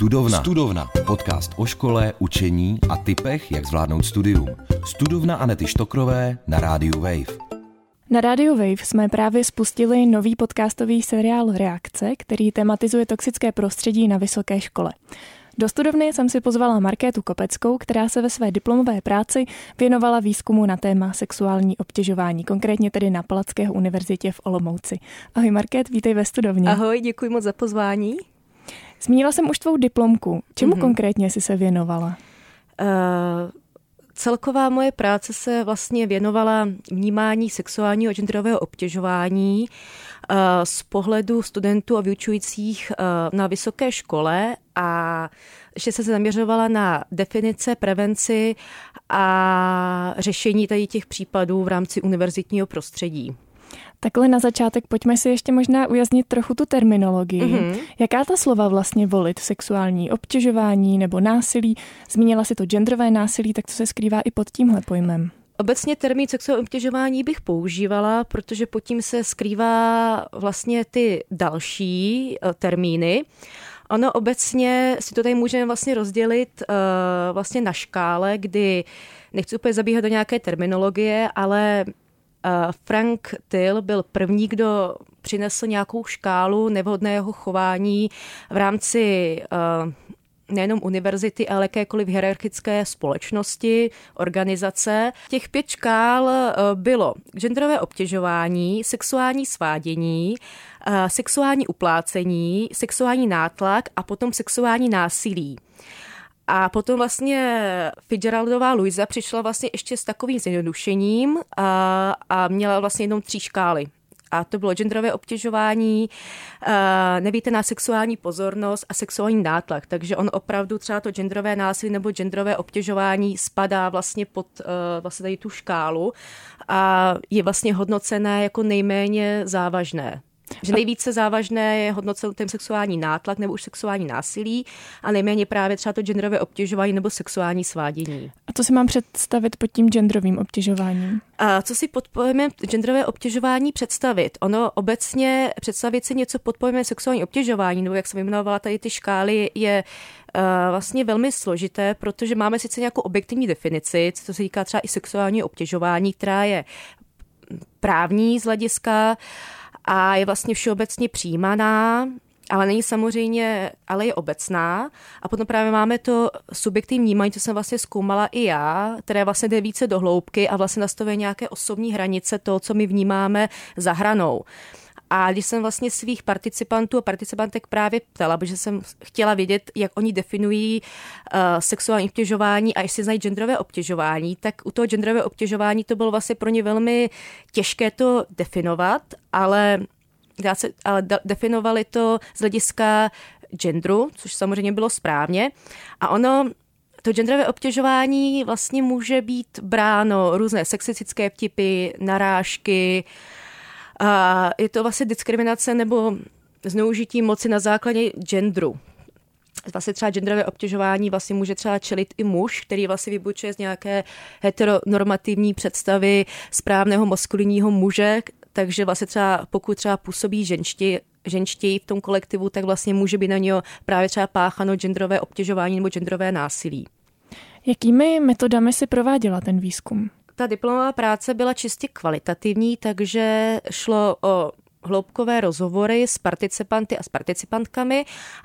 Studovna. Studovna. Podcast o škole, učení a typech, jak zvládnout studium. Studovna Anety Štokrové na rádiu Wave. Na Radio Wave jsme právě spustili nový podcastový seriál Reakce, který tematizuje toxické prostředí na vysoké škole. Do studovny jsem si pozvala Markétu Kopeckou, která se ve své diplomové práci věnovala výzkumu na téma sexuální obtěžování, konkrétně tedy na Palackého univerzitě v Olomouci. Ahoj Market, vítej ve studovně. Ahoj, děkuji moc za pozvání. Zmínila jsem už tvou diplomku. Čemu mm-hmm. konkrétně jsi se věnovala? Uh, celková moje práce se vlastně věnovala vnímání sexuálního a genderového obtěžování uh, z pohledu studentů a vyučujících uh, na vysoké škole a ještě se zaměřovala na definice, prevenci a řešení tady těch případů v rámci univerzitního prostředí. Takhle na začátek pojďme si ještě možná ujasnit trochu tu terminologii. Mm-hmm. Jaká ta slova vlastně volit? Sexuální obtěžování nebo násilí? Zmínila si to genderové násilí, tak to se skrývá i pod tímhle pojmem. Obecně termín sexuální obtěžování bych používala, protože pod tím se skrývá vlastně ty další eh, termíny. Ono obecně si to tady můžeme vlastně rozdělit uh, vlastně na škále, kdy nechci úplně zabíhat do nějaké terminologie, ale Frank Till byl první, kdo přinesl nějakou škálu nevhodného chování v rámci nejenom univerzity, ale jakékoliv hierarchické společnosti, organizace. Těch pět škál bylo genderové obtěžování, sexuální svádění, sexuální uplácení, sexuální nátlak a potom sexuální násilí. A potom vlastně Fitzgeraldová Luisa přišla vlastně ještě s takovým zjednodušením a, a měla vlastně jenom tři škály. A to bylo genderové obtěžování, nevíte na sexuální pozornost a sexuální nátlak. Takže on opravdu třeba to genderové násilí nebo genderové obtěžování spadá vlastně pod vlastně tady tu škálu a je vlastně hodnocené jako nejméně závažné. Že nejvíce závažné je hodnocen ten sexuální nátlak nebo už sexuální násilí a nejméně právě třeba to genderové obtěžování nebo sexuální svádění. A to si mám představit pod tím genderovým obtěžováním? A co si pod pojmem genderové obtěžování představit? Ono obecně představit si něco pod pojmem sexuální obtěžování, nebo jak jsem jmenovala tady ty škály, je uh, vlastně velmi složité, protože máme sice nějakou objektivní definici, co se týká třeba i sexuální obtěžování, která je právní z hlediska uh, a je vlastně všeobecně přijímaná, ale není samozřejmě, ale je obecná. A potom právě máme to subjektivní vnímání, co jsem vlastně zkoumala i já, které vlastně jde více do hloubky a vlastně nastavuje nějaké osobní hranice toho, co my vnímáme za hranou. A když jsem vlastně svých participantů a participantek právě ptala, protože jsem chtěla vědět, jak oni definují uh, sexuální obtěžování a jestli znají genderové obtěžování, tak u toho genderové obtěžování to bylo vlastně pro ně velmi těžké to definovat, ale, se, ale definovali to z hlediska genderu, což samozřejmě bylo správně. A ono to genderové obtěžování vlastně může být bráno různé sexistické vtipy, narážky, uh, a je to vlastně diskriminace nebo zneužití moci na základě genderu. Vlastně třeba genderové obtěžování vlastně může třeba čelit i muž, který vlastně vybučuje z nějaké heteronormativní představy správného maskulinního muže, takže vlastně třeba pokud třeba působí ženští, ženštěji v tom kolektivu, tak vlastně může být na něho právě třeba páchano genderové obtěžování nebo genderové násilí. Jakými metodami si prováděla ten výzkum? Ta diplomová práce byla čistě kvalitativní, takže šlo o hloubkové rozhovory s participanty a s participantkami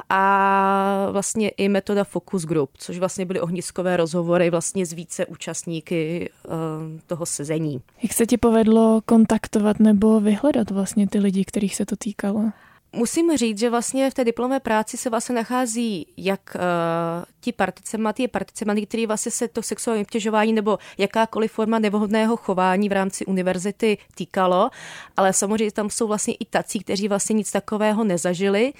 a vlastně i metoda focus group, což vlastně byly ohniskové rozhovory vlastně s více účastníky uh, toho sezení. Jak se ti povedlo kontaktovat nebo vyhledat vlastně ty lidi, kterých se to týkalo? Musím říct, že vlastně v té diplomové práci se vlastně nachází jak uh, ti participanti, participanti, kteří vlastně se to sexuální obtěžování nebo jakákoliv forma nevhodného chování v rámci univerzity týkalo, ale samozřejmě tam jsou vlastně i tací, kteří vlastně nic takového nezažili,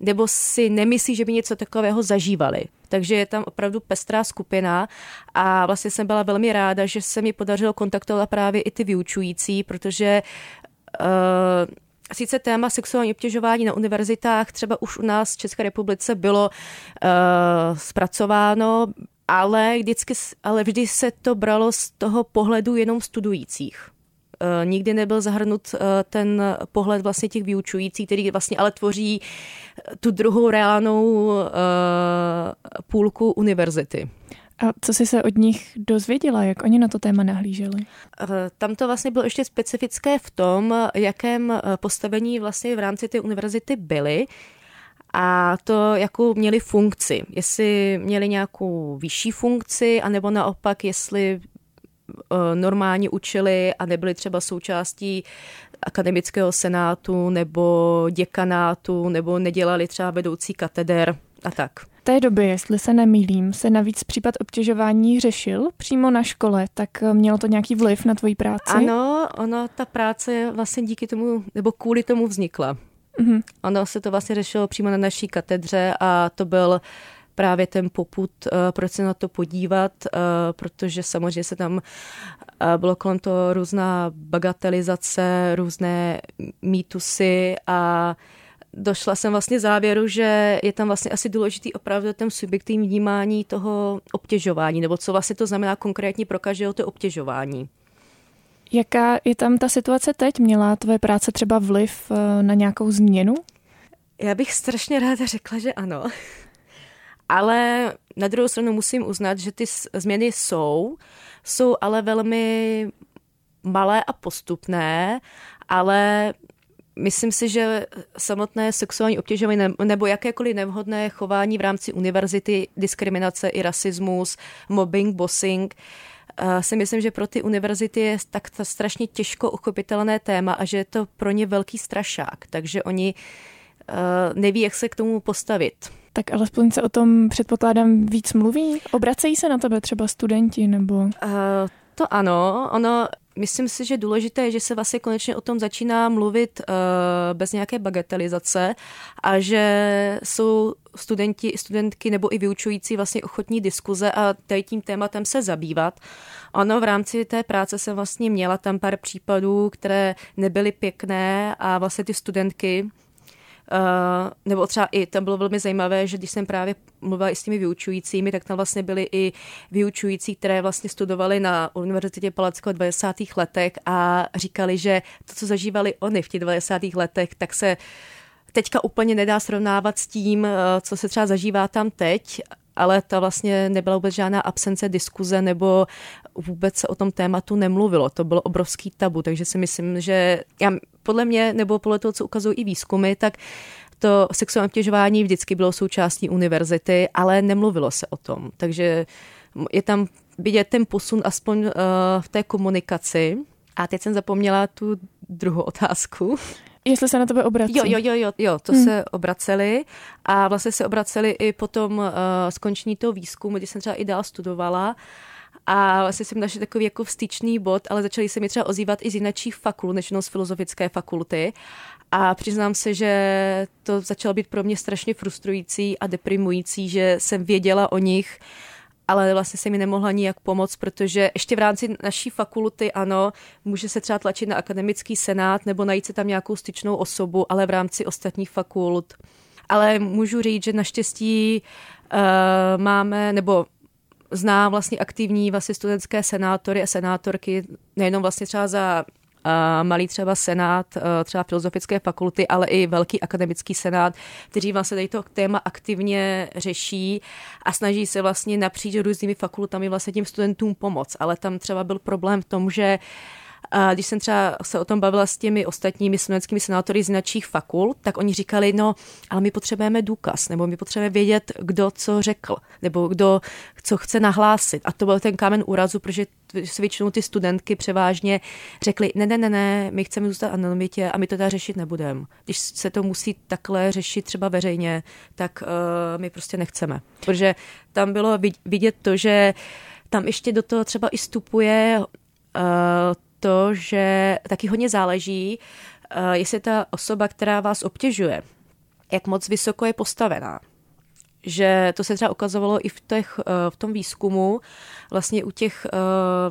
nebo si nemyslí, že by něco takového zažívali. Takže je tam opravdu pestrá skupina a vlastně jsem byla velmi ráda, že se mi podařilo kontaktovat právě i ty vyučující, protože uh, Sice téma sexuální obtěžování na univerzitách třeba už u nás v České republice bylo uh, zpracováno, ale, vždycky, ale vždy se to bralo z toho pohledu jenom studujících. Uh, nikdy nebyl zahrnut uh, ten pohled vlastně těch vyučujících, který vlastně ale tvoří tu druhou reálnou půlku univerzity. A co jsi se od nich dozvěděla, jak oni na to téma nahlíželi? Eh, tam to vlastně bylo ještě specifické v tom, jakém eh, postavení vlastně v rámci té univerzity byly a to, jakou měli funkci. Jestli měli nějakou vyšší funkci, anebo naopak, jestli eh, normálně učili a nebyli třeba součástí akademického senátu nebo děkanátu, nebo nedělali třeba vedoucí kateder a tak. Té době, jestli se nemýlím, se navíc případ obtěžování řešil přímo na škole, tak eh, mělo to nějaký vliv na tvoji práci? Ano, ono, ta práce vlastně díky tomu, nebo kvůli tomu vznikla. Mm-hmm. Ono se to vlastně řešilo přímo na naší katedře a to byl právě ten poput, uh, proč se na to podívat, uh, protože samozřejmě se tam bylo kolem toho různá bagatelizace, různé mýtusy a došla jsem vlastně závěru, že je tam vlastně asi důležitý opravdu ten subjektivní vnímání toho obtěžování, nebo co vlastně to znamená konkrétně pro každého to obtěžování. Jaká je tam ta situace teď? Měla tvoje práce třeba vliv eh, na nějakou změnu? Já bych strašně ráda řekla, že ano. Ale na druhou stranu musím uznat, že ty změny jsou, jsou ale velmi malé a postupné, ale myslím si, že samotné sexuální obtěžování nebo jakékoliv nevhodné chování v rámci univerzity, diskriminace i rasismus, mobbing, bossing, si myslím, že pro ty univerzity je tak strašně těžko uchopitelné téma a že je to pro ně velký strašák, takže oni neví, jak se k tomu postavit. Tak alespoň se o tom předpokládám víc mluví? Obracejí se na tebe třeba studenti nebo... Uh, to ano, ono Myslím si, že důležité je, že se vlastně konečně o tom začíná mluvit uh, bez nějaké bagatelizace a že jsou studenti, studentky nebo i vyučující vlastně ochotní diskuze a tady tím tématem se zabývat. Ono v rámci té práce jsem vlastně měla tam pár případů, které nebyly pěkné a vlastně ty studentky Uh, nebo třeba i tam bylo velmi zajímavé, že když jsem právě mluvila i s těmi vyučujícími, tak tam vlastně byli i vyučující, které vlastně studovali na Univerzitě Palackého v 20. letech a říkali, že to, co zažívali oni v těch 20. letech, tak se teďka úplně nedá srovnávat s tím, eh, co se třeba zažívá tam teď ale ta vlastně nebyla vůbec žádná absence diskuze nebo vůbec se o tom tématu nemluvilo. To bylo obrovský tabu, takže si myslím, že já, podle mě, nebo podle toho, co ukazují i výzkumy, tak to sexuální obtěžování vždycky bylo součástí univerzity, ale nemluvilo se o tom. Takže je tam vidět ten posun aspoň uh, v té komunikaci. A teď jsem zapomněla tu druhou otázku. Jestli se na tebe obrací. Jo, jo, jo, jo, jo to hmm. se obraceli a vlastně se obraceli i potom uh, skončení toho výzkumu, kdy jsem třeba i dál studovala a vlastně jsem našel takový jako vstyčný bod, ale začali se mi třeba ozývat i z jiných fakult, než z filozofické fakulty. A přiznám se, že to začalo být pro mě strašně frustrující a deprimující, že jsem věděla o nich ale vlastně se mi nemohla nijak pomoct, protože ještě v rámci naší fakulty, ano, může se třeba tlačit na akademický senát nebo najít se tam nějakou styčnou osobu, ale v rámci ostatních fakult. Ale můžu říct, že naštěstí uh, máme, nebo zná vlastně aktivní vlastně studentské senátory a senátorky, nejenom vlastně třeba za malý třeba senát, třeba filozofické fakulty, ale i velký akademický senát, kteří vlastně tady to téma aktivně řeší a snaží se vlastně napříč různými fakultami vlastně tím studentům pomoct. Ale tam třeba byl problém v tom, že a když jsem třeba se o tom bavila s těmi ostatními slovenskými senátory z jiných fakult, tak oni říkali, no, ale my potřebujeme důkaz, nebo my potřebujeme vědět, kdo co řekl, nebo kdo co chce nahlásit. A to byl ten kámen úrazu, protože většinou ty studentky převážně řekly, ne, ne, ne, ne, my chceme zůstat anonymitě a my to teda řešit nebudeme. Když se to musí takhle řešit třeba veřejně, tak uh, my prostě nechceme. Protože tam bylo vidět to, že tam ještě do toho třeba i vstupuje uh, to, že taky hodně záleží, uh, jestli ta osoba, která vás obtěžuje, jak moc vysoko je postavená. Že to se třeba ukazovalo i v, těch, uh, v tom výzkumu, vlastně u těch uh,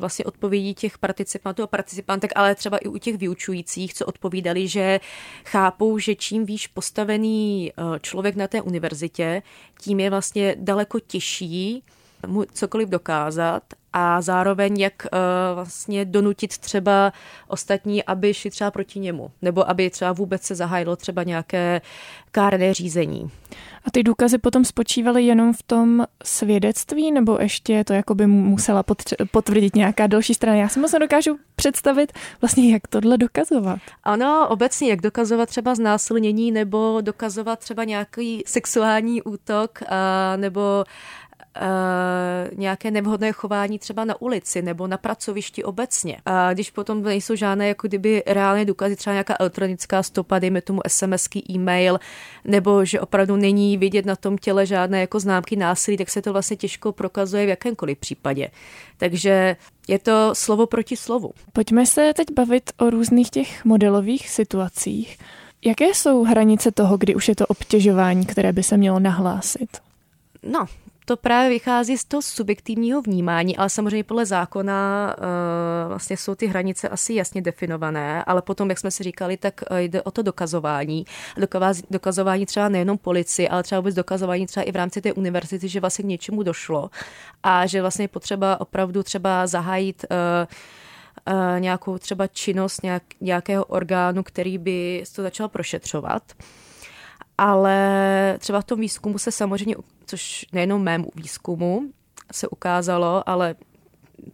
vlastně odpovědí těch participantů a participantek, ale třeba i u těch vyučujících, co odpovídali, že chápou, že čím výš postavený člověk na té univerzitě, tím je vlastně daleko těžší mu cokoliv dokázat a zároveň jak uh, vlastně donutit třeba ostatní, aby šli třeba proti němu, nebo aby třeba vůbec se zahájilo třeba nějaké kárné řízení. A ty důkazy potom spočívaly jenom v tom svědectví, nebo ještě to jako by musela potvrdit nějaká další strana? Já si moc nedokážu představit vlastně, jak tohle dokazovat. Ano, obecně, jak dokazovat třeba znásilnění, nebo dokazovat třeba nějaký sexuální útok, a, nebo Uh, nějaké nevhodné chování třeba na ulici nebo na pracovišti obecně. A když potom nejsou žádné jako kdyby reálné důkazy, třeba nějaká elektronická stopa, dejme tomu SMSky, e-mail, nebo že opravdu není vidět na tom těle žádné jako známky násilí, tak se to vlastně těžko prokazuje v jakémkoliv případě. Takže je to slovo proti slovu. Pojďme se teď bavit o různých těch modelových situacích. Jaké jsou hranice toho, kdy už je to obtěžování, které by se mělo nahlásit? No, to právě vychází z toho subjektivního vnímání, ale samozřejmě podle zákona uh, vlastně jsou ty hranice asi jasně definované, ale potom, jak jsme si říkali, tak uh, jde o to dokazování. Dokazování třeba nejenom policii, ale třeba vůbec dokazování třeba i v rámci té univerzity, že vlastně k něčemu došlo a že vlastně je potřeba opravdu třeba zahájit uh, uh, nějakou třeba činnost nějak, nějakého orgánu, který by to začal prošetřovat. Ale třeba v tom výzkumu se samozřejmě což nejenom mému výzkumu se ukázalo, ale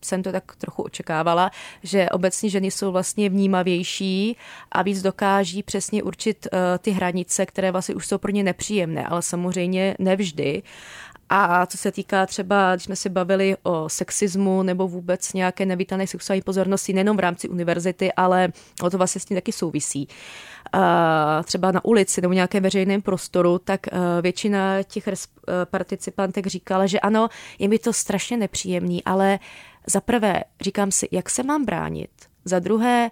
jsem to tak trochu očekávala, že obecně ženy jsou vlastně vnímavější a víc dokáží přesně určit uh, ty hranice, které vlastně už jsou pro ně nepříjemné, ale samozřejmě nevždy. A co se týká třeba, když jsme se bavili o sexismu nebo vůbec nějaké nevítané sexuální pozornosti, nejenom v rámci univerzity, ale o to vlastně s tím taky souvisí. třeba na ulici nebo nějakém veřejném prostoru, tak většina těch participantek říkala, že ano, je mi to strašně nepříjemný, ale za prvé říkám si, jak se mám bránit, za druhé,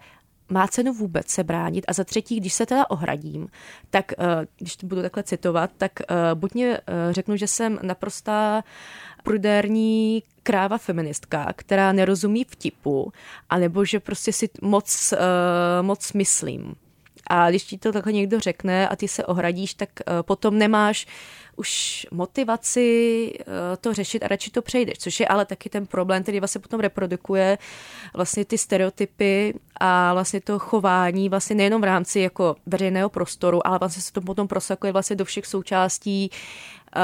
má cenu vůbec se bránit a za třetí, když se teda ohradím, tak eh, když to budu takhle citovat, tak eh, buď mě eh, řeknu, že jsem naprostá prudérní kráva feministka, která nerozumí vtipu, anebo že prostě si moc, moc myslím. A když ti to takhle někdo řekne a ty se ohradíš, tak potom nemáš už motivaci eh, to řešit a radši to přejdeš, což je ale taky ten problém, který vlastně potom reprodukuje vlastně ty stereotypy a vlastně to chování vlastně nejenom v rámci jako veřejného prostoru, ale vlastně se to potom prosakuje vlastně do všech součástí uh,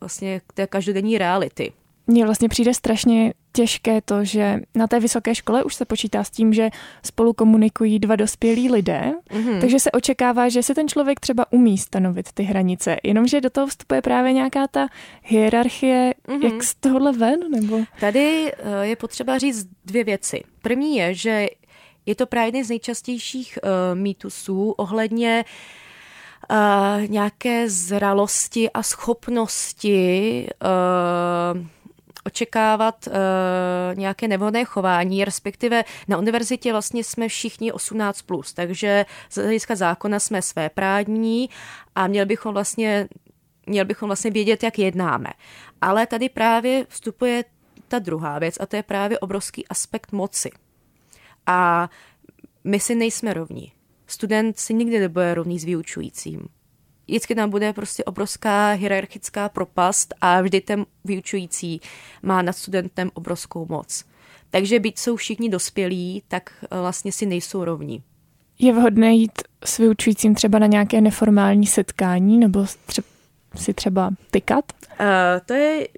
vlastně té každodenní reality. Mně vlastně přijde strašně těžké to, že na té vysoké škole už se počítá s tím, že spolu komunikují dva dospělí lidé, mm-hmm. takže se očekává, že si ten člověk třeba umí stanovit ty hranice, jenomže do toho vstupuje právě nějaká ta hierarchie, mm-hmm. jak z tohohle ven? Nebo? Tady eh, je potřeba říct dvě věci. První je, že je to právě jeden z nejčastějších uh, mýtusů ohledně uh, nějaké zralosti a schopnosti uh, očekávat uh, nějaké nevhodné chování, respektive na univerzitě vlastně jsme všichni 18+, plus, takže z hlediska zákona jsme své právní a měli bychom vlastně měli bychom vlastně vědět, jak jednáme. Ale tady právě vstupuje ta druhá věc a to je právě obrovský aspekt moci. A my si nejsme rovní. Student si nikdy nebude rovný s vyučujícím vždycky tam bude prostě obrovská hierarchická propast a vždy ten vyučující má nad studentem obrovskou moc. Takže byť jsou všichni dospělí, tak eh, vlastně si nejsou rovní. Je vhodné jít s vyučujícím třeba na nějaké neformální setkání nebo tře- si třeba tykat? Uh, to je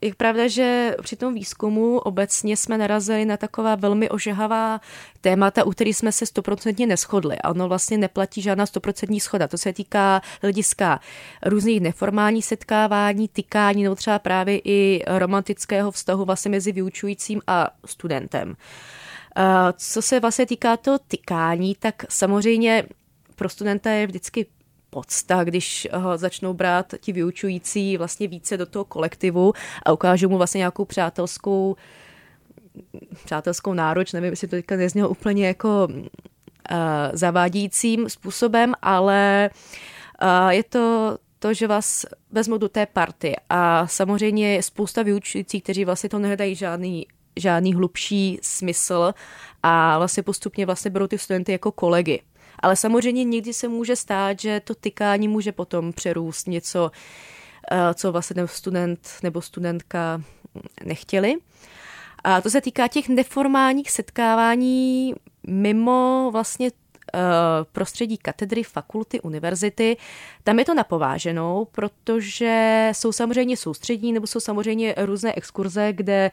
je pravda, že při tom výzkumu obecně jsme narazili na taková velmi ožehavá témata, u kterých jsme se stoprocentně neschodli. A ono vlastně neplatí žádná stoprocentní schoda. To se týká hlediska různých neformálních setkávání, tykání, nebo třeba právě i romantického vztahu vlastně mezi vyučujícím a studentem. Co se vlastně týká toho tykání, tak samozřejmě pro studenta je vždycky podsta, když ho začnou brát ti vyučující vlastně více do toho kolektivu a ukážou mu vlastně nějakou přátelskou přátelskou nároč, nevím, jestli to teďka neznělo úplně jako uh, zavádícím způsobem, ale uh, je to to, že vás vezmou do té party a samozřejmě je spousta vyučujících, kteří vlastně to nehledají žádný žádný hlubší smysl a vlastně postupně vlastně berou ty studenty jako kolegy. Ale samozřejmě někdy se může stát, že to tykání může potom přerůst něco co vlastně ten student nebo studentka nechtěli. A to se týká těch neformálních setkávání mimo vlastně eh, prostředí katedry, fakulty, univerzity. Tam je to napováženou, protože jsou samozřejmě soustřední nebo jsou samozřejmě různé exkurze, kde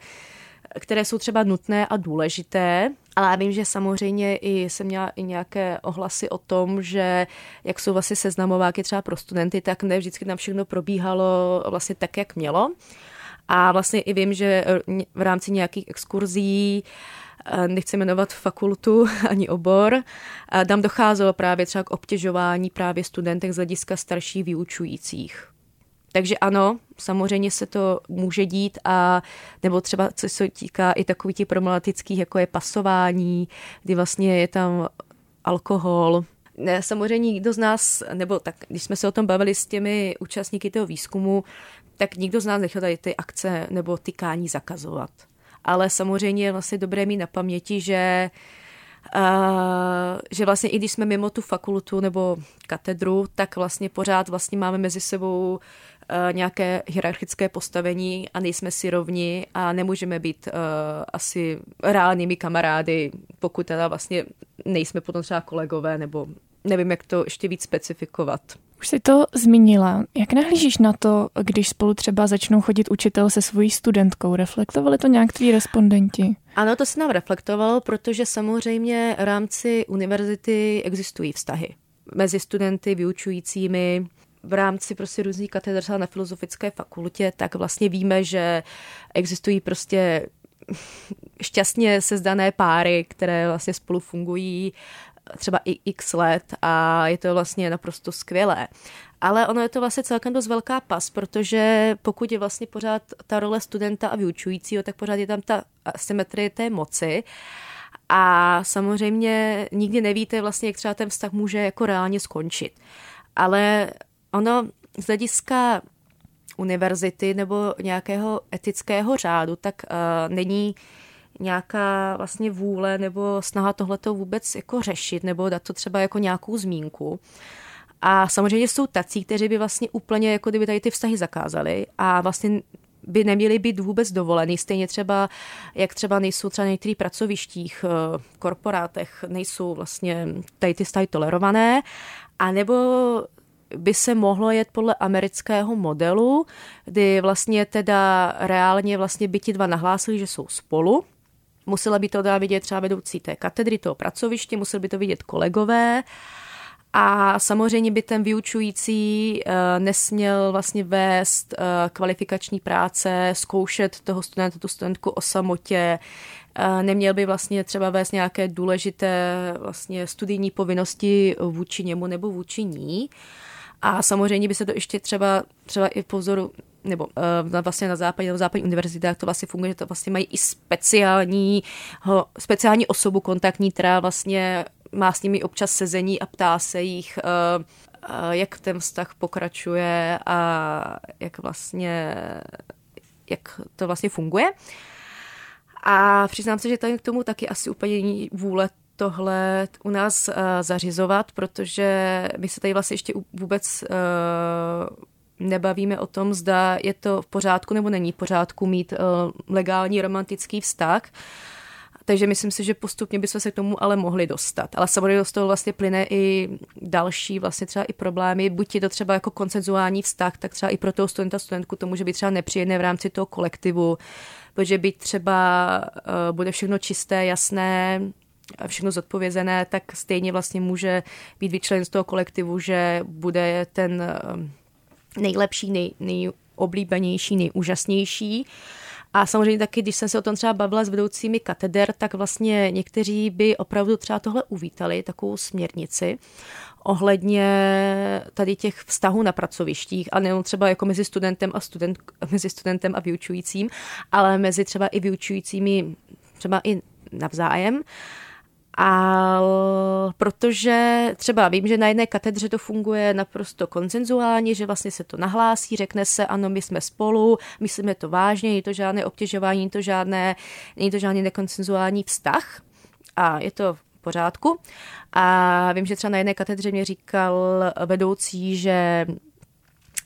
které jsou třeba nutné a důležité, ale já vím, že samozřejmě i jsem měla i nějaké ohlasy o tom, že jak jsou vlastně seznamováky třeba pro studenty, tak ne vždycky tam všechno probíhalo vlastně tak, jak mělo. A vlastně i vím, že v rámci nějakých exkurzí eh, nechci jmenovat fakultu ani obor, tam docházelo právě třeba k obtěžování právě studentek z hlediska starších vyučujících. Takže ano, samozřejmě se to může dít a nebo třeba co se týká i takových těch problematických, jako je pasování, kdy vlastně je tam alkohol, ne, samozřejmě nikdo z nás, nebo tak, když jsme se o tom bavili s těmi účastníky toho výzkumu, tak nikdo z nás nechtěl tady ty akce nebo tykání zakazovat. Ale samozřejmě je vlastně dobré mít na paměti, že Uh, že vlastně i když jsme mimo tu fakultu nebo katedru, tak vlastně pořád vlastně máme mezi sebou nějaké hierarchické postavení a nejsme si rovni a nemůžeme být uh, asi reálnými kamarády, pokud teda vlastně nejsme potom třeba kolegové nebo nevím, jak to ještě víc specifikovat. Už jsi to zmínila. Jak nahlížíš na to, když spolu třeba začnou chodit učitel se svojí studentkou? Reflektovali to nějak tví respondenti? Ano, to se nám reflektovalo, protože samozřejmě v rámci univerzity existují vztahy mezi studenty, vyučujícími, v rámci prostě různých katedr na filozofické fakultě, tak vlastně víme, že existují prostě šťastně sezdané páry, které vlastně spolu fungují třeba i x let a je to vlastně naprosto skvělé. Ale ono je to vlastně celkem dost velká pas, protože pokud je vlastně pořád ta role studenta a vyučujícího, tak pořád je tam ta asymetrie té moci. A samozřejmě nikdy nevíte vlastně, jak třeba ten vztah může jako reálně skončit. Ale ono z hlediska univerzity nebo nějakého etického řádu, tak uh, není nějaká vlastně vůle nebo snaha tohleto vůbec jako řešit nebo dát to třeba jako nějakou zmínku. A samozřejmě jsou tací, kteří by vlastně úplně jako kdyby tady ty vztahy zakázali a vlastně by neměly být vůbec dovolený. Stejně třeba, jak třeba nejsou třeba na některých pracovištích, eh, korporátech, nejsou vlastně tady ty vztahy tolerované. A nebo by se mohlo jet podle amerického modelu, kdy vlastně teda reálně vlastně by ti dva nahlásili, že jsou spolu, Musela by to vidět třeba vedoucí té katedry, toho pracoviště, museli by to vidět kolegové. A samozřejmě by ten vyučující uh, nesměl vlastně vést uh, kvalifikační práce, zkoušet toho studenta, tu studentku o samotě, uh, neměl by vlastně třeba vést nějaké důležité vlastně studijní povinnosti vůči němu nebo vůči ní. A samozřejmě by se to ještě třeba, třeba i po vzoru nebo uh, vlastně na západě, na západní univerzitách to vlastně funguje, že to vlastně mají i speciální, ho, speciální osobu kontaktní, která vlastně má s nimi občas sezení a ptá se jich, uh, uh, jak ten vztah pokračuje a jak vlastně, jak to vlastně funguje. A přiznám se, že tady k tomu taky asi úplně vůle tohle u nás uh, zařizovat, protože my se tady vlastně ještě vůbec uh, nebavíme o tom, zda je to v pořádku nebo není v pořádku mít uh, legální romantický vztah. Takže myslím si, že postupně bychom se k tomu ale mohli dostat. Ale samozřejmě z toho vlastně plyne i další vlastně třeba i problémy. Buď je to třeba jako koncenzuální vztah, tak třeba i pro toho studenta, studentku to může být třeba nepříjemné v rámci toho kolektivu, protože být třeba uh, bude všechno čisté, jasné, všechno zodpovězené, tak stejně vlastně může být vyčlen z toho kolektivu, že bude ten uh, nejlepší, nej, nejoblíbenější, nejúžasnější. A samozřejmě taky, když jsem se o tom třeba bavila s vedoucími kateder, tak vlastně někteří by opravdu třeba tohle uvítali, takovou směrnici ohledně tady těch vztahů na pracovištích a nejen třeba jako mezi studentem a student, mezi studentem a vyučujícím, ale mezi třeba i vyučujícími třeba i navzájem. A protože třeba vím, že na jedné katedře to funguje naprosto konsenzuálně, že vlastně se to nahlásí, řekne se, ano, my jsme spolu, myslíme to vážně, není to žádné obtěžování, není to, žádné, není to žádný nekonsenzuální vztah a je to pořádku. A vím, že třeba na jedné katedře mě říkal vedoucí, že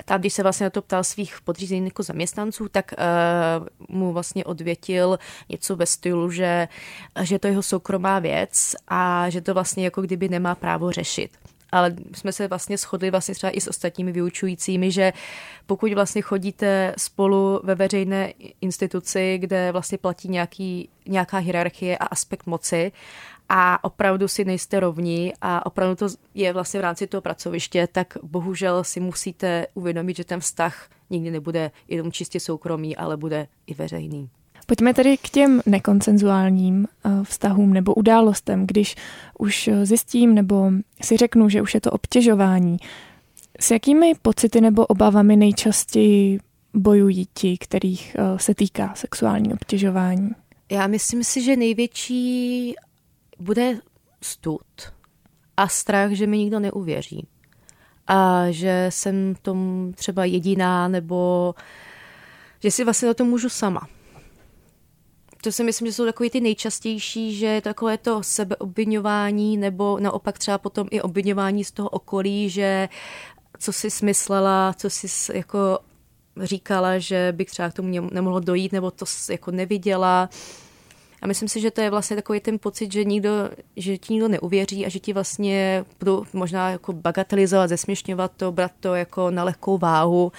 tam, když se vlastně na to ptal svých podřízených jako zaměstnanců, tak uh, mu vlastně odvětil něco ve stylu, že, že to je jeho soukromá věc a že to vlastně jako kdyby nemá právo řešit. Ale jsme se vlastně shodli vlastně třeba i s ostatními vyučujícími, že pokud vlastně chodíte spolu ve veřejné instituci, kde vlastně platí nějaký, nějaká hierarchie a aspekt moci a opravdu si nejste rovní a opravdu to je vlastně v rámci toho pracoviště, tak bohužel si musíte uvědomit, že ten vztah nikdy nebude jenom čistě soukromý, ale bude i veřejný. Pojďme tedy k těm nekoncenzuálním eh, vztahům nebo událostem, když už zjistím nebo si řeknu, že už je to obtěžování. S jakými pocity nebo obavami nejčastěji bojují ti, kterých eh, se týká sexuální obtěžování? Já myslím si, že největší bude stud a strach, že mi nikdo neuvěří. A že jsem tom třeba jediná, nebo že si vlastně o tom můžu sama to si myslím, že jsou takový ty nejčastější, že takové to sebeobvinování nebo naopak třeba potom i obvinování z toho okolí, že co si smyslela, co si jako říkala, že bych třeba k tomu nemohlo dojít, nebo to jako neviděla. A myslím si, že to je vlastně takový ten pocit, že, nikdo, že ti nikdo neuvěří a že ti vlastně budou možná jako bagatelizovat, zesměšňovat to, brát to jako na lehkou váhu.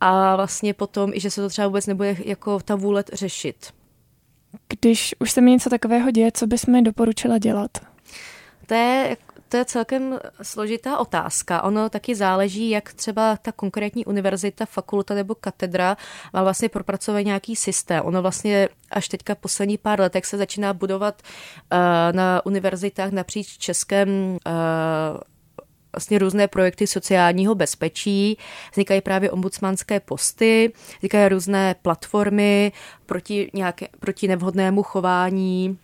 A vlastně potom, i že se to třeba vůbec nebude jako ta vůle řešit. Když už se mi něco takového děje, co bys mi doporučila dělat? To je, to je celkem složitá otázka. Ono taky záleží, jak třeba ta konkrétní univerzita, fakulta nebo katedra má vlastně propracovat nějaký systém. Ono vlastně až teďka poslední pár letech se začíná budovat uh, na univerzitách napříč Českém uh, vlastně různé projekty sociálního bezpečí, vznikají právě ombudsmanské posty, vznikají různé platformy proti, nějaké, proti nevhodnému chování,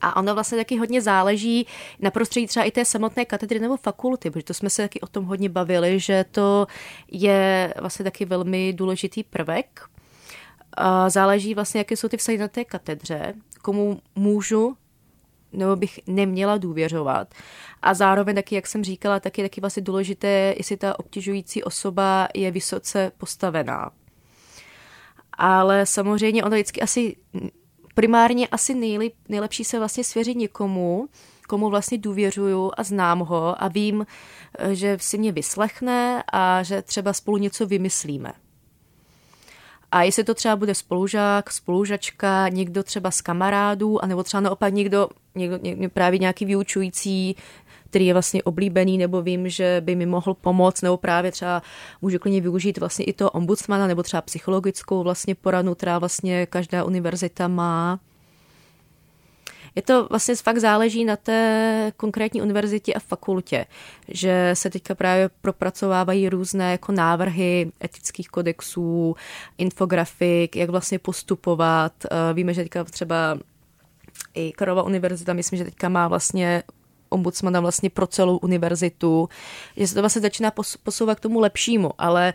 a ono vlastně taky hodně záleží na prostředí třeba i té samotné katedry nebo fakulty, protože to jsme se taky o tom hodně bavili, že to je vlastně taky velmi důležitý prvek. Záleží vlastně, jaké jsou ty vztahy na té katedře, komu můžu nebo bych neměla důvěřovat. A zároveň taky, jak jsem říkala, taky taky vlastně důležité, jestli ta obtěžující osoba je vysoce postavená. Ale samozřejmě ono vždycky asi primárně asi nejlep, nejlepší se vlastně svěřit někomu, komu vlastně důvěřuju a znám ho a vím, že si mě vyslechne a že třeba spolu něco vymyslíme. A jestli to třeba bude spolužák, spolužačka, někdo třeba z kamarádů, anebo třeba naopak někdo, někdo, někdo právě nějaký vyučující, který je vlastně oblíbený, nebo vím, že by mi mohl pomoct, nebo právě třeba můžu klidně využít vlastně i toho ombudsmana, nebo třeba psychologickou vlastně poradu, která vlastně každá univerzita má. Je to vlastně fakt záleží na té konkrétní univerzitě a fakultě, že se teďka právě propracovávají různé jako návrhy etických kodexů, infografik, jak vlastně postupovat. Eh, víme, že teďka třeba i Karlova univerzita, myslím, že teďka má vlastně ombudsmana vlastně pro celou univerzitu, že se to vlastně začíná posouvat k tomu lepšímu, ale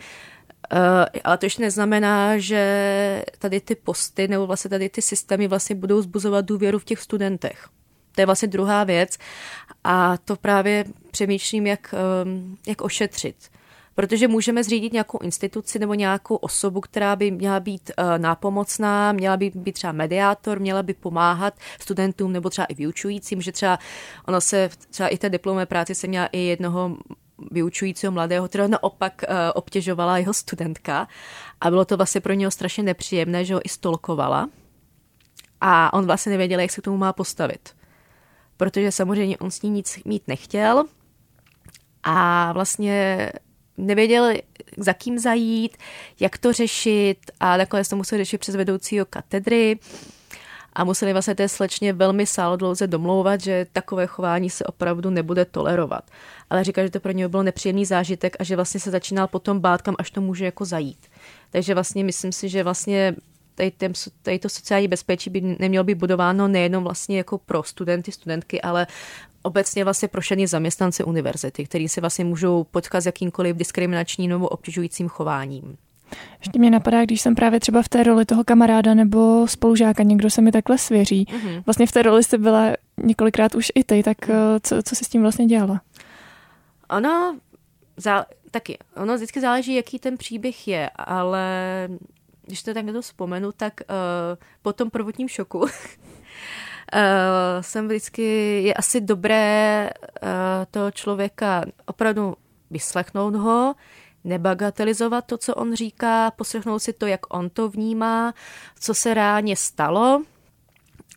Uh, ale to ještě neznamená, že tady ty posty nebo vlastně tady ty systémy vlastně budou zbuzovat důvěru v těch studentech. To je vlastně druhá věc a to právě přemýšlím, jak, um, jak ošetřit. Protože můžeme zřídit nějakou instituci nebo nějakou osobu, která by měla být uh, nápomocná, měla by být třeba mediátor, měla by pomáhat studentům nebo třeba i vyučujícím, že třeba ono se třeba i té diplomové práci se měla i jednoho vyučujícího mladého, která naopak uh, obtěžovala jeho studentka. A bylo to vlastně pro něho strašně nepříjemné, že ho i stolkovala. A on vlastně nevěděl, jak se k tomu má postavit. Protože samozřejmě on s ní nic mít nechtěl. A vlastně nevěděl, za kým zajít, jak to řešit a nakonec to musel řešit přes vedoucího katedry a museli vlastně té slečně velmi sálodlouze domlouvat, že takové chování se opravdu nebude tolerovat. Ale říká, že to pro něho byl nepříjemný zážitek a že vlastně se začínal potom bát, kam až to může jako zajít. Takže vlastně myslím si, že vlastně tady to sociální bezpečí by nemělo být budováno nejenom vlastně jako pro studenty, studentky, ale obecně vlastně pro všechny zaměstnance univerzity, který se vlastně můžou potkat s jakýmkoliv diskriminačním nebo obtěžujícím chováním. Ještě mě napadá, když jsem právě třeba v té roli toho kamaráda nebo spolužáka, někdo se mi takhle svěří. Mm-hmm. Vlastně v té roli jste byla několikrát už i ty, tak mm. co, co jsi s tím vlastně dělala? Ono, za, taky, ono vždycky záleží, jaký ten příběh je, ale když to tak na to vzpomenu, tak uh, po tom prvotním šoku uh, jsem vždycky, je asi dobré uh, toho člověka opravdu vyslechnout ho, nebagatelizovat to, co on říká, poslechnout si to, jak on to vnímá, co se reálně stalo,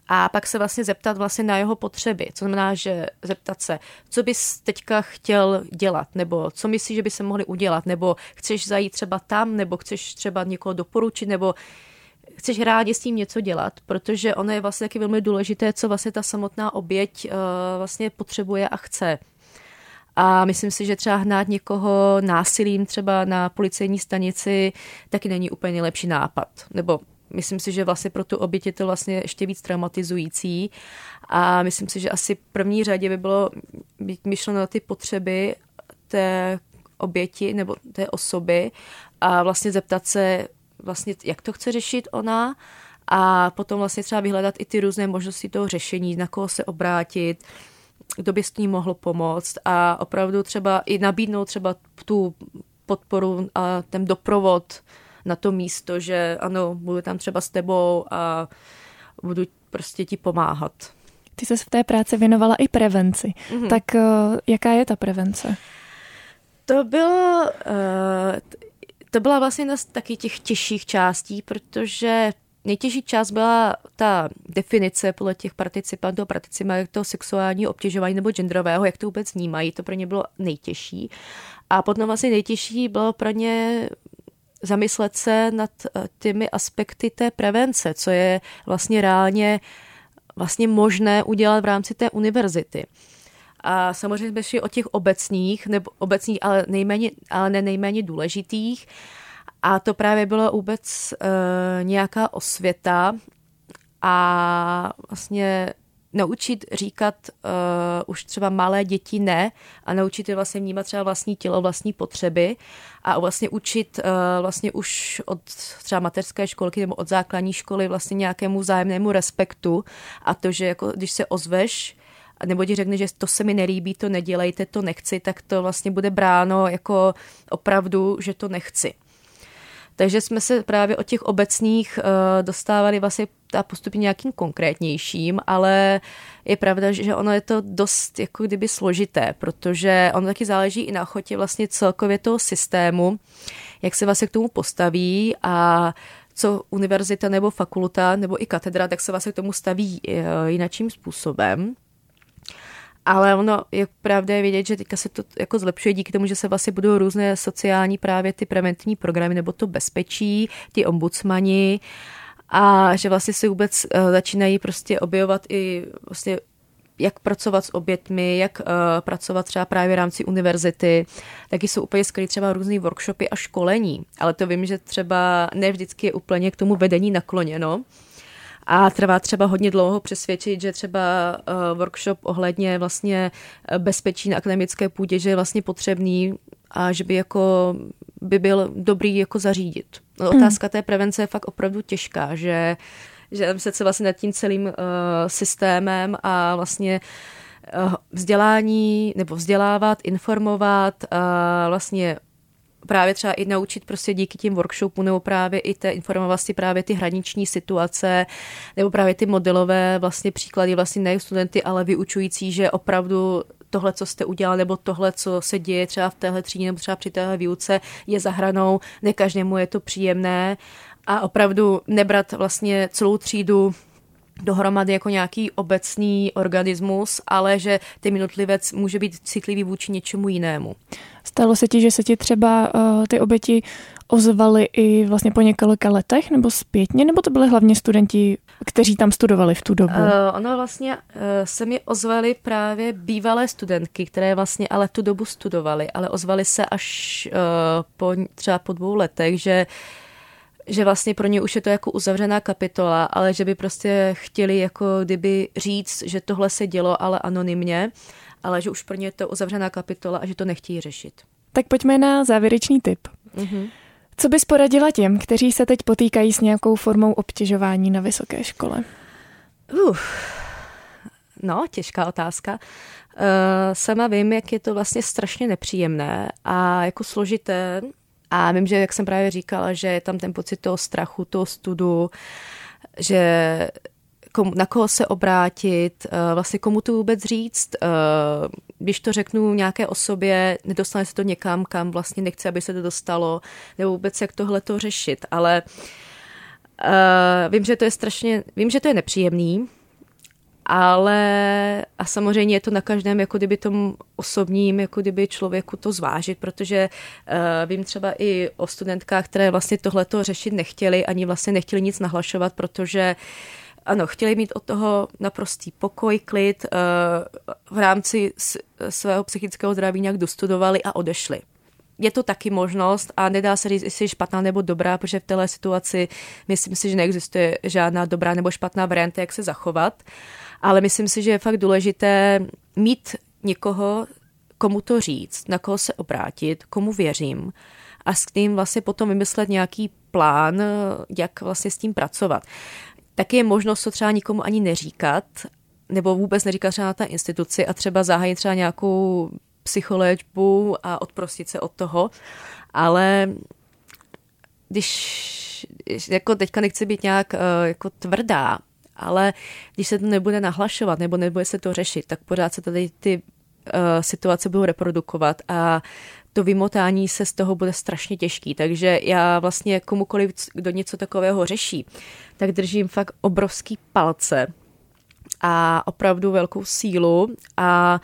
a pak se vlastně zeptat vlastně na jeho potřeby. Co znamená, že zeptat se, co bys teďka chtěl dělat, nebo co myslíš, že by se mohli udělat, nebo chceš zajít třeba tam, nebo chceš třeba někoho doporučit, nebo chceš rádi s tím něco dělat, protože ono je vlastně taky velmi důležité, co vlastně ta samotná oběť uh, vlastně potřebuje a chce. A myslím si, že třeba hnát někoho násilím třeba na policejní stanici taky není úplně nejlepší nápad. Nebo myslím si, že vlastně pro tu oběť je to vlastně ještě víc traumatizující a myslím si, že asi v první řadě by bylo být myšleno na ty potřeby té oběti nebo té osoby a vlastně zeptat se vlastně, jak to chce řešit ona a potom vlastně třeba vyhledat i ty různé možnosti toho řešení, na koho se obrátit, kdo by s ní mohl pomoct a opravdu třeba i nabídnout třeba tu podporu a ten doprovod na to místo, že ano, budu tam třeba s tebou a budu prostě ti pomáhat. Ty se v té práci věnovala i prevenci. Mm-hmm. Tak uh, jaká je ta prevence? To bylo, uh, to byla vlastně jedna z taky těch těžších částí, protože nejtěžší část byla ta definice podle těch participantů, participantů toho sexuálního obtěžování nebo genderového, jak to vůbec vnímají, to pro ně bylo nejtěžší. A potom vlastně nejtěžší bylo pro ně zamyslet se nad eh, těmi aspekty té prevence, co je vlastně reálně vlastně možné udělat v rámci té univerzity. A samozřejmě jsme šli o těch obecných, nebo obecných, ale, nejméně, ale ne nejméně důležitých. A to právě bylo vůbec uh, nějaká osvěta a vlastně naučit říkat uh, už třeba malé děti ne a naučit je vlastně vnímat třeba vlastní tělo, vlastní potřeby a vlastně učit uh, vlastně už od třeba mateřské školky nebo od základní školy vlastně nějakému zájemnému respektu a to, že jako když se ozveš nebo ti řekne, že to se mi nelíbí, to nedělejte, to nechci, tak to vlastně bude bráno jako opravdu, že to nechci. Takže jsme se právě od těch obecných uh, dostávali vlastně a postupně nějakým konkrétnějším, ale je pravda, že ono je to dost jako kdyby složité, protože ono taky záleží i na ochotě vlastně celkově toho systému, jak se vlastně k tomu postaví a co univerzita nebo fakulta nebo i katedra, tak se vlastně k tomu staví uh, jinakým způsobem. Ale ono je pravda je vidět, že teďka se to jako zlepšuje díky tomu, že se vlastně budou různé sociální právě ty preventivní programy nebo to bezpečí, ty ombudsmani a že vlastně se vůbec uh, začínají prostě objevovat i vlastně jak pracovat s obětmi, jak uh, pracovat třeba právě v rámci univerzity. Taky jsou úplně skvělé třeba různé workshopy a školení, ale to vím, že třeba ne vždycky je úplně k tomu vedení nakloněno a trvá třeba hodně dlouho přesvědčit, že třeba uh, workshop ohledně vlastně eh, bezpečí na akademické půdě, že je vlastně potřebný a že by jako by byl dobrý jako zařídit. No, hmm. otázka té prevence je fakt opravdu těžká, že že se vlastně nad tím celým uh, systémem a vlastně uh, vzdělání nebo vzdělávat, informovat, uh, vlastně právě třeba i naučit prostě díky tím workshopům nebo právě i té informovanosti právě ty hraniční situace nebo právě ty modelové vlastně příklady vlastně ne studenty, ale vyučující, že opravdu tohle, co jste udělali, nebo tohle, co se děje třeba v téhle třídě nebo třeba při téhle výuce, je za hranou, ne každému je to příjemné. A opravdu nebrat vlastně celou třídu dohromady jako nějaký obecný organismus, ale že ten jednotlivec může být citlivý vůči něčemu jinému. Stalo se ti, že se ti třeba uh, ty oběti ozvali i vlastně po několika letech nebo zpětně, nebo to byly hlavně studenti, kteří tam studovali v tu dobu? Uh, ono vlastně uh, se mi ozvali právě bývalé studentky, které vlastně ale tu dobu studovaly, ale ozvali se až uh, po třeba po dvou letech, že že vlastně pro ně už je to jako uzavřená kapitola, ale že by prostě chtěli jako kdyby říct, že tohle se dělo, ale anonymně, ale že už pro ně je to uzavřená kapitola a že to nechtějí řešit. Tak pojďme na závěrečný tip. Mm-hmm. Co bys poradila těm, kteří se teď potýkají s nějakou formou obtěžování na vysoké škole? Uh, No, těžká otázka. Uh, sama vím, jak je to vlastně strašně nepříjemné a jako složité. A vím, že, jak jsem právě říkala, že je tam ten pocit toho strachu, toho studu, že komu, na koho se obrátit, uh, vlastně komu to vůbec říct. Uh, když to řeknu nějaké osobě, nedostane se to někam, kam vlastně nechci, aby se to dostalo, nebo vůbec jak tohle to řešit. Ale uh, vím, že to je strašně, vím, že to je nepříjemný, ale a samozřejmě je to na každém, jako kdyby tom osobním, jako kdyby člověku to zvážit, protože uh, vím třeba i o studentkách, které vlastně tohleto řešit nechtěli, ani vlastně nechtěli nic nahlašovat, protože ano, chtěli mít od toho naprostý pokoj, klid, uh, v rámci svého psychického zdraví nějak dostudovali a odešli je to taky možnost a nedá se říct, jestli je špatná nebo dobrá, protože v této situaci myslím si, že neexistuje žádná dobrá nebo špatná varianta, jak se zachovat. Ale myslím si, že je fakt důležité mít někoho, komu to říct, na koho se obrátit, komu věřím a s tím vlastně potom vymyslet nějaký plán, jak vlastně s tím pracovat. Taky je možnost to třeba nikomu ani neříkat, nebo vůbec neříkat třeba na té instituci a třeba zahájit třeba nějakou psycholéčbu a odprostit se od toho, ale když, jako teďka nechci být nějak uh, jako tvrdá, ale když se to nebude nahlašovat nebo nebude se to řešit, tak pořád se tady ty uh, situace budou reprodukovat a to vymotání se z toho bude strašně těžký. Takže já vlastně komukoliv, kdo něco takového řeší, tak držím fakt obrovský palce a opravdu velkou sílu a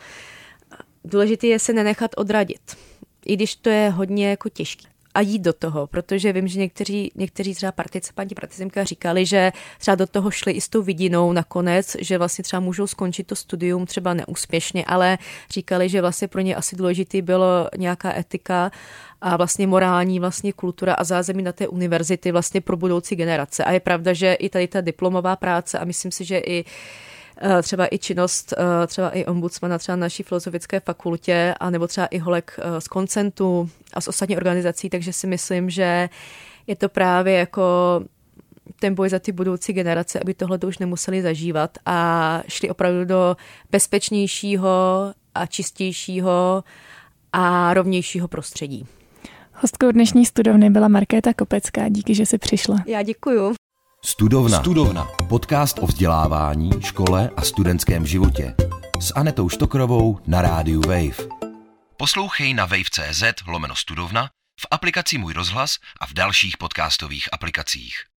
důležité je se nenechat odradit. I když to je hodně jako těžký a jít do toho, protože vím, že někteří, někteří třeba participanti, participka říkali, že třeba do toho šli i s tou vidinou nakonec, že vlastně třeba můžou skončit to studium třeba neúspěšně, ale říkali, že vlastně pro ně asi důležitý bylo nějaká etika a vlastně morální vlastně kultura a zázemí na té univerzity vlastně pro budoucí generace. A je pravda, že i tady ta diplomová práce a myslím si, že i třeba i činnost eh, třeba i ombudsmana třeba na naší filozofické fakultě, a nebo třeba i holek eh, z koncentu a z ostatních organizací, takže si myslím, že je to právě jako ten boj za ty budoucí generace, aby tohle už nemuseli zažívat a šli opravdu do bezpečnějšího a čistějšího a rovnějšího prostředí. Hostkou dnešní studovny byla Markéta Kopecká. Díky, že jsi přišla. Já děkuju. Studovna. Studovna. Podcast o vzdělávání, škole a studentském životě. S Anetou Štokrovou na rádiu Wave. Poslouchej na wave.cz lomeno studovna, v aplikaci Můj rozhlas a v dalších podcastových aplikacích.